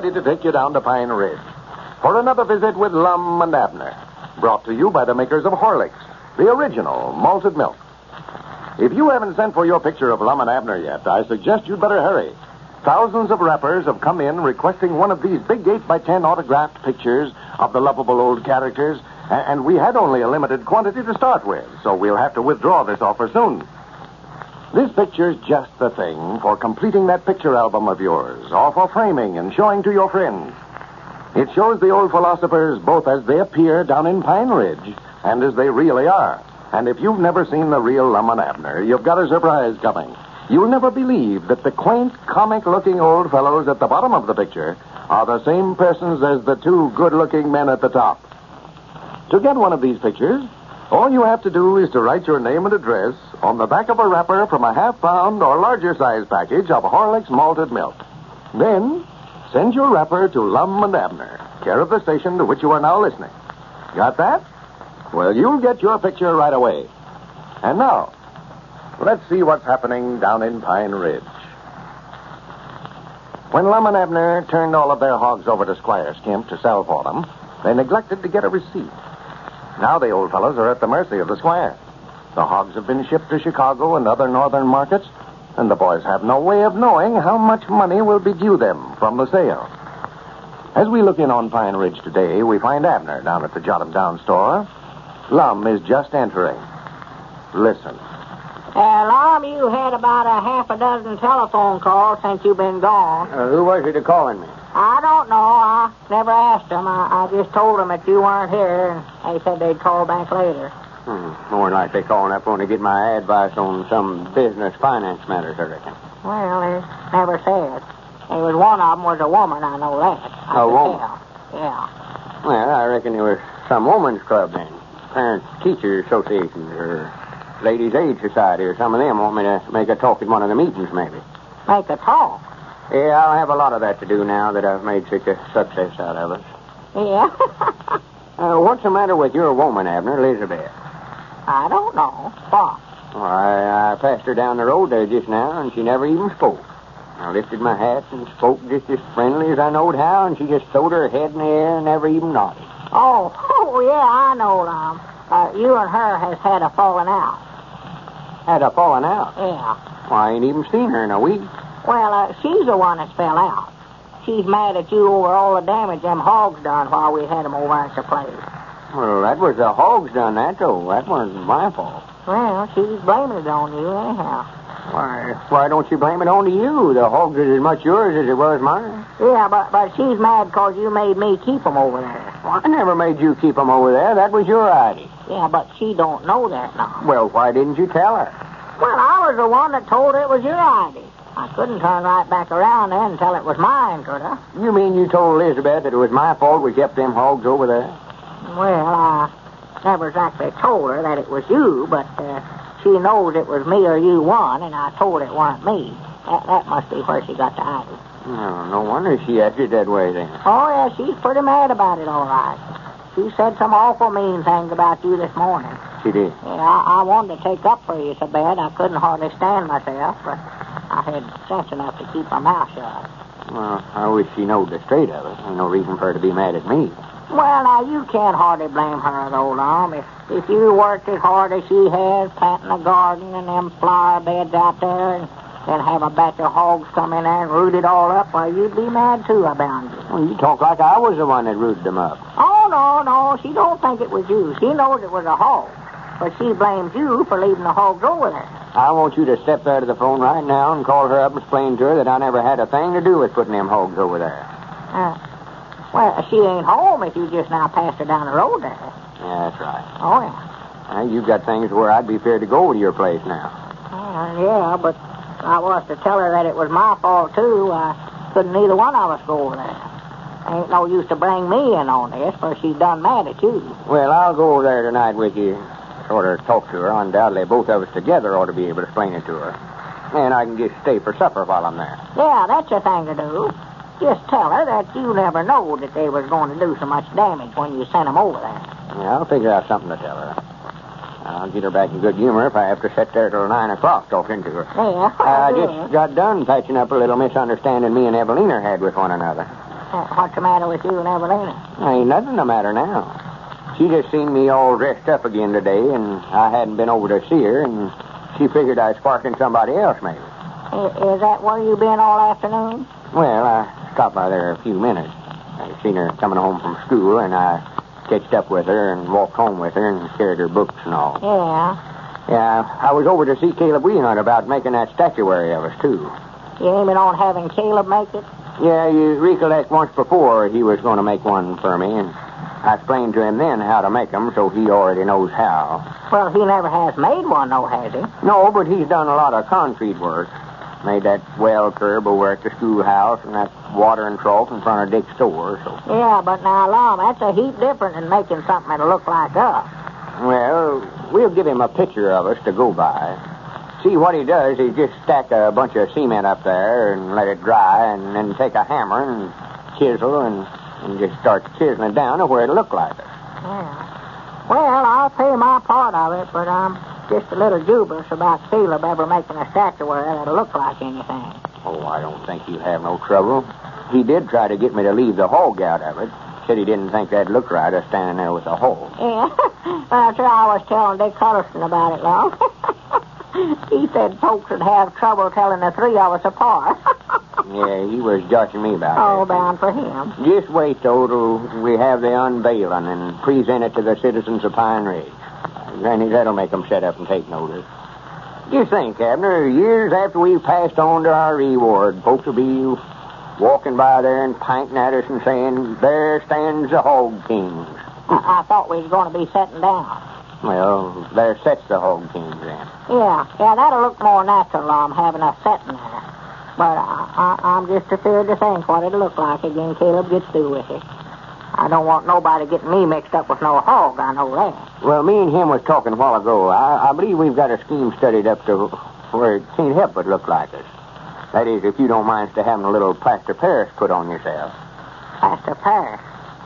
ready to take you down to Pine Ridge for another visit with Lum and Abner. Brought to you by the makers of Horlicks, the original malted milk. If you haven't sent for your picture of Lum and Abner yet, I suggest you'd better hurry. Thousands of wrappers have come in requesting one of these big 8 by 10 autographed pictures of the lovable old characters, and we had only a limited quantity to start with, so we'll have to withdraw this offer soon. This picture's just the thing for completing that picture album of yours, or for framing and showing to your friends. It shows the old philosophers both as they appear down in Pine Ridge and as they really are. And if you've never seen the real Lum and Abner, you've got a surprise coming. You'll never believe that the quaint, comic-looking old fellows at the bottom of the picture are the same persons as the two good-looking men at the top. To get one of these pictures, all you have to do is to write your name and address on the back of a wrapper from a half pound or larger size package of Horlicks malted milk. Then, send your wrapper to Lum and Abner, care of the station to which you are now listening. Got that? Well, you'll get your picture right away. And now, let's see what's happening down in Pine Ridge. When Lum and Abner turned all of their hogs over to Squire Skimp to sell for them, they neglected to get a receipt. Now the old fellows are at the mercy of the squire. The hogs have been shipped to Chicago and other northern markets, and the boys have no way of knowing how much money will be due them from the sale. As we look in on Pine Ridge today, we find Abner down at the Jot 'em Down store. Lum is just entering. Listen. Uh, Lum, you had about a half a dozen telephone calls since you've been gone. Uh, who was it calling me? I don't know. I never asked them. I, I just told them that you weren't here, and they said they'd call back later. Hmm. More like they calling up when to get my advice on some business finance matters, I reckon. Well, they never said. It was one of them was a woman, I know that. I A woman? tell. Yeah. Well, I reckon it was some woman's club then. Parents Teacher Association or Ladies Aid Society or some of them want me to make a talk at one of the meetings, maybe. Make a talk. Yeah, I'll have a lot of that to do now that I've made such a success out of it. Yeah. Uh, what's the matter with your woman, Abner, Elizabeth? I don't know. What? Well, I, I passed her down the road there just now, and she never even spoke. I lifted my hat and spoke just as friendly as I knowed how, and she just throwed her head in the air and never even nodded. Oh, oh, yeah, I know, Lum. Uh, you and her has had a falling out. Had a falling out? Yeah. Well, I ain't even seen her in a week. Well, uh, she's the one that fell out. She's mad at you over all the damage them hogs done while we had 'em over at your place. Well, that was the hogs done that, though. That wasn't my fault. Well, she's blaming it on you anyhow. Why, why don't you blame it on you? The hogs is as much yours as it was mine. Yeah, but but she's mad 'cause you made me keep 'em over there. Well, I never made you keep 'em over there. That was your idea. Yeah, but she don't know that now. Well, why didn't you tell her? Well, I was the one that told her it was your idea. I couldn't turn right back around there and tell it was mine, could I? You mean you told Elizabeth that it was my fault we kept them hogs over there? Well, I never exactly told her that it was you, but uh, she knows it was me or you won, and I told it weren't me. That, that must be where she got the idea. Oh, no wonder she acted that way then. Oh, yeah, she's pretty mad about it, all right. She said some awful mean things about you this morning. She did. Yeah, I, I wanted to take up for you so bad I couldn't hardly stand myself, but I had sense enough to keep my mouth shut. Well, I wish she knowed the straight of it. Ain't no reason for her to be mad at me. Well, now, you can't hardly blame her, though, Lum. If, if you worked as hard as she has, planting a garden and them flower beds out there, and then have a batch of hogs come in there and root it all up, why, you'd be mad, too, I bound you. Well, you talk like I was the one that rooted them up. Oh, no, no, she don't think it was you. She knows it was a hog. But she blames you for leaving the hogs over there. I want you to step there to the phone right now and call her up and explain to her that I never had a thing to do with putting them hogs over there. Uh, well, she ain't home if you just now passed her down the road there. Yeah, that's right. Oh, yeah. Now, you've got things where I'd be feared to go to your place now. Uh, yeah, but I was to tell her that it was my fault, too, I couldn't neither one of us go over there. Ain't no use to bring me in on this, for she's done mad at you. Well, I'll go over there tonight with you. Sort of talk to her. Undoubtedly, both of us together ought to be able to explain it to her. And I can just stay for supper while I'm there. Yeah, that's the thing to do. Just tell her that you never knowed that they was going to do so much damage when you sent 'em over there. Yeah, I'll figure out something to tell her. I'll get her back in good humor if I have to sit there till 9 o'clock talking to her. Yeah. I just got done patching up a little misunderstanding me and Evelina had with one another. What's the matter with you and Evelina? Ain't nothing the matter now. She just seen me all dressed up again today, and I hadn't been over to see her, and she figured I was sparking somebody else, maybe. I- Is that where you've been all afternoon? Well, I stopped by there a few minutes. I seen her coming home from school, and I catched up with her and walked home with her and carried her books and all. Yeah. Yeah, I was over to see Caleb Weehunt about making that statuary of us, too. You aiming on having Caleb make it? Yeah, you recollect once before he was going to make one for me, and I explained to him then how to make 'em, so he already knows how. Well, he never has made one, though, has he? No, but he's done a lot of concrete work. Made that well curb over at the schoolhouse and that watering trough in front of Dick's store, so. Yeah, but now, Lum, that's a heap different than making something that'll look like us. Well, we'll give him a picture of us to go by. See, what he does is just stack a bunch of cement up there and let it dry, and then take a hammer and chisel and, and just start chiseling it down to where it'll look like it. Yeah. Well, I'll pay my part of it, but I'm just a little dubious about Caleb ever making a statuary that'll look like anything. Oh, I don't think he'll have no trouble. He did try to get me to leave the hog out of it. Said he didn't think that'd look right, us standing there with the hog. Yeah. well, what I was telling Dick Huddleston about it, Lum. he said folks would have trouble telling the three of us apart. Yeah, he was joshing me about it. All that. bound for him. Just wait, though, till we have the unveiling and present it to the citizens of Pine Ridge. Granny, that'll make 'em sit up and take notice. Just think, Abner, years after we've passed on to our reward, folks will be walking by there and pointing at us and saying, there stands the Hog Kings. I, I thought we was going to be sitting down. Well, there sits the Hog Kings then. Yeah, yeah, that'll look more natural, I'm having us sitting there. But I, I, I'm just afraid to think what it'll look like again Caleb gets through with it. I don't want nobody getting me mixed up with no hog, I know that. Well, me and him was talking a while ago. I, I believe we've got a scheme studied up to where it can't help but look like us. That is, if you don't mind to having a little plaster Paris put on yourself. Plaster Paris.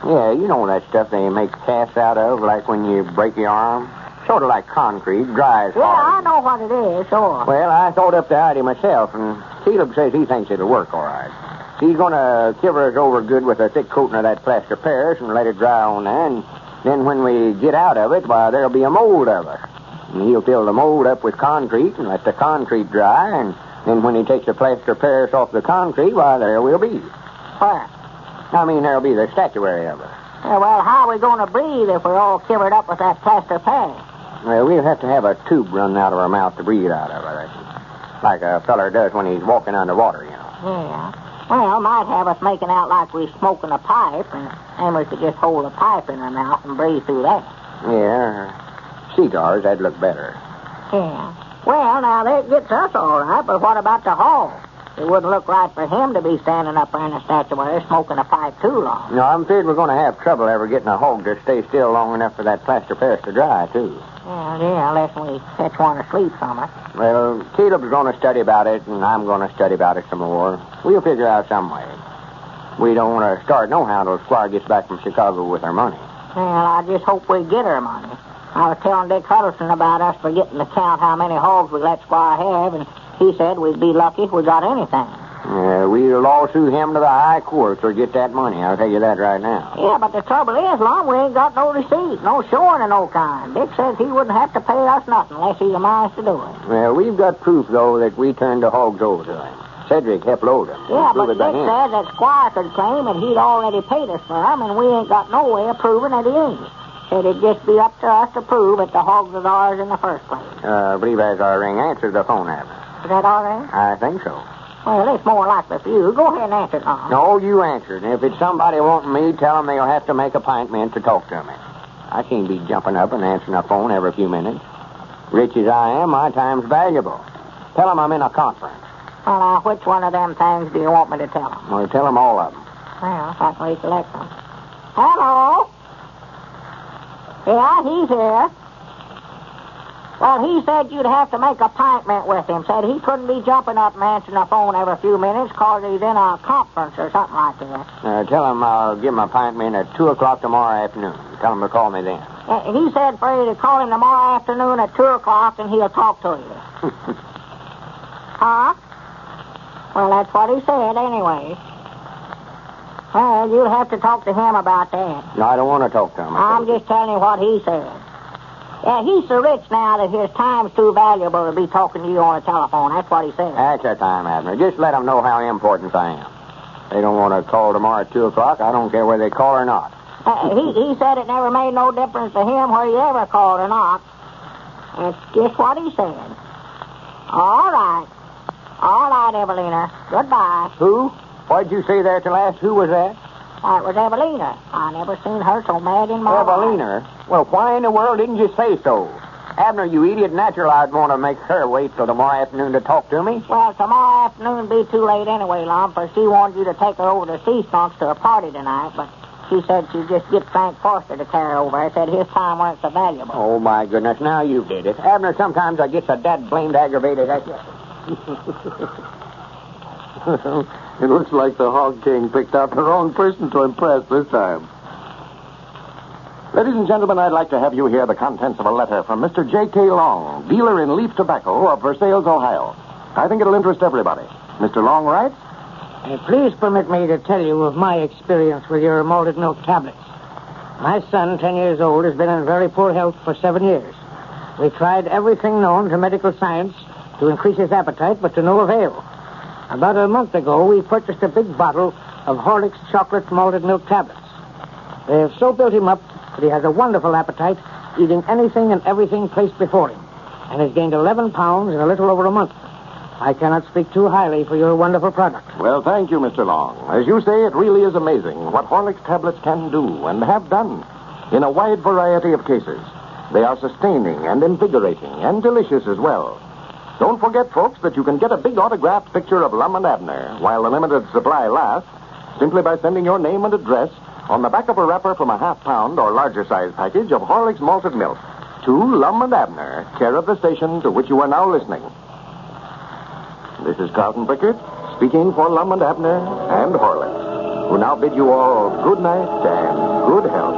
Yeah, you know that stuff they make casts out of, like when you break your arm? Sort of like concrete, dries Yeah, I know what it is, sure. Well, I thought up the idea myself, and Caleb says he thinks it'll work all right. He's going to cover us over good with a thick coating of that plaster Paris and let it dry on there, and then when we get out of it, why, there'll be a mold of us. And he'll fill the mold up with concrete and let the concrete dry, and then when he takes the plaster Paris off the concrete, why, there we'll be. What? I mean, there'll be the statuary of us. Yeah, well, how are we going to breathe if we're all covered up with that plaster Paris? Well, we'll have to have a tube run out of our mouth to breathe out of, I reckon. Like a feller does when he's walking underwater, you know. Yeah. Well, might have us making out like we're smoking a pipe, and we could just hold a pipe in our mouth and breathe through that. Yeah, cigars, that'd look better. Yeah. Well, now, that gets us all right, but what about the hog? It wouldn't look right for him to be standing up there in a statuary smoking a pipe too long. No, I'm afraid we're going to have trouble ever getting a hog to stay still long enough for that plaster Paris to dry, too. Yeah, yeah, unless we catch one asleep from it. Well, Caleb's going to study about it, and I'm going to study about it some more. We'll figure out some way. We don't want to start nohow till Squire gets back from Chicago with our money. Well, I just hope we get our money. I was telling Dick Huddleston about us forgetting to count how many hogs we let Squire have, and he said we'd be lucky if we got anything. Uh, we'll lawsuit him to the high courts or get that money. I'll tell you that right now. Yeah, but the trouble is, Lum, we ain't got no receipt, no showing of no kind. Dick says he wouldn't have to pay us nothing unless he's a to do it. Well, we've got proof, though, that we turned the hogs over to him. Cedric helped load them. Yeah, but Dick says that Squire could claim that he'd already paid us for 'em, and we ain't got no way of proving that he ain't. Said it'd just be up to us to prove that the hogs was ours in the first place. Uh, I believe as our ring answered the phone, Abner. Is that all right? I think so. Well, it's more likely for you. Go ahead and answer it, Lum. No, you answered. And if it's somebody wanting me, tell them they'll have to make a appointment to talk to me. I can't be jumping up and answering a phone every few minutes. Rich as I am, my time's valuable. Tell them I'm in a conference. Well, now, which one of them things do you want me to tell 'em? Well, tell them all of them. Well, if I can recollect them. Hello? Yeah, he's here. Well, he said you'd have to make a appointment with him. Said he couldn't be jumping up and answering the phone every few minutes 'cause he's in a conference or something like that. Uh, tell him I'll give them appointment at 2 o'clock tomorrow afternoon. Tell him to call me then. Uh, he said for you to call him tomorrow afternoon at 2 o'clock and he'll talk to you. huh? Well, that's what he said anyway. Well, you'll have to talk to him about that. No, I don't want to talk to him. I'm just telling you what he said. Yeah, he's so rich now that his time's too valuable to be talking to you on the telephone. That's what he said. That's the time, Abner. Just let them know how important I am. They don't want to call tomorrow at 2 o'clock. I don't care whether they call or not. Uh, he, he said it never made no difference to him whether you ever called or not. That's just what he said. All right. All right, Evelina. Goodbye. Who? What'd you say there to last? Who was that? That was Evelina. I never seen her so mad in my life. Evelina. Well, why in the world didn't you say so? Abner, you idiot. Natural I'd want to make her wait till tomorrow afternoon to talk to me. Well, tomorrow afternoon be too late anyway, Lum, for she wanted you to take her over to Sea Skunks to a party tonight, but she said she'd just get Frank Foster to carry her over. I said his time wasn't so valuable. Oh, my goodness. Now you did it. Abner, sometimes I get so dad blamed aggravated at you. it looks like the Hog King picked out the wrong person to impress this time. Ladies and gentlemen, I'd like to have you hear the contents of a letter from Mr. J.K. Long, dealer in leaf tobacco of Versailles, Ohio. I think it'll interest everybody. Mr. Long writes, Uh, please permit me to tell you of my experience with your malted milk tablets. My son, 10 years old, has been in very poor health for seven years. We've tried everything known to medical science to increase his appetite, but to no avail. About a month ago, we purchased a big bottle of Horlick's chocolate malted milk tablets. They have so built him up that he has a wonderful appetite, eating anything and everything placed before him, and has gained 11 pounds in a little over a month. I cannot speak too highly for your wonderful product. Well, thank you, Mr. Long. As you say, it really is amazing what Horlick's tablets can do and have done in a wide variety of cases. They are sustaining and invigorating and delicious as well. Don't forget, folks, that you can get a big autographed picture of Lum and Abner while the limited supply lasts simply by sending your name and address on the back of a wrapper from a half pound or larger size package of Horlick's malted milk to Lum and Abner, care of the station to which you are now listening. This is Carlton Pickard speaking for Lum and Abner and Horlicks, who now bid you all good night and good health.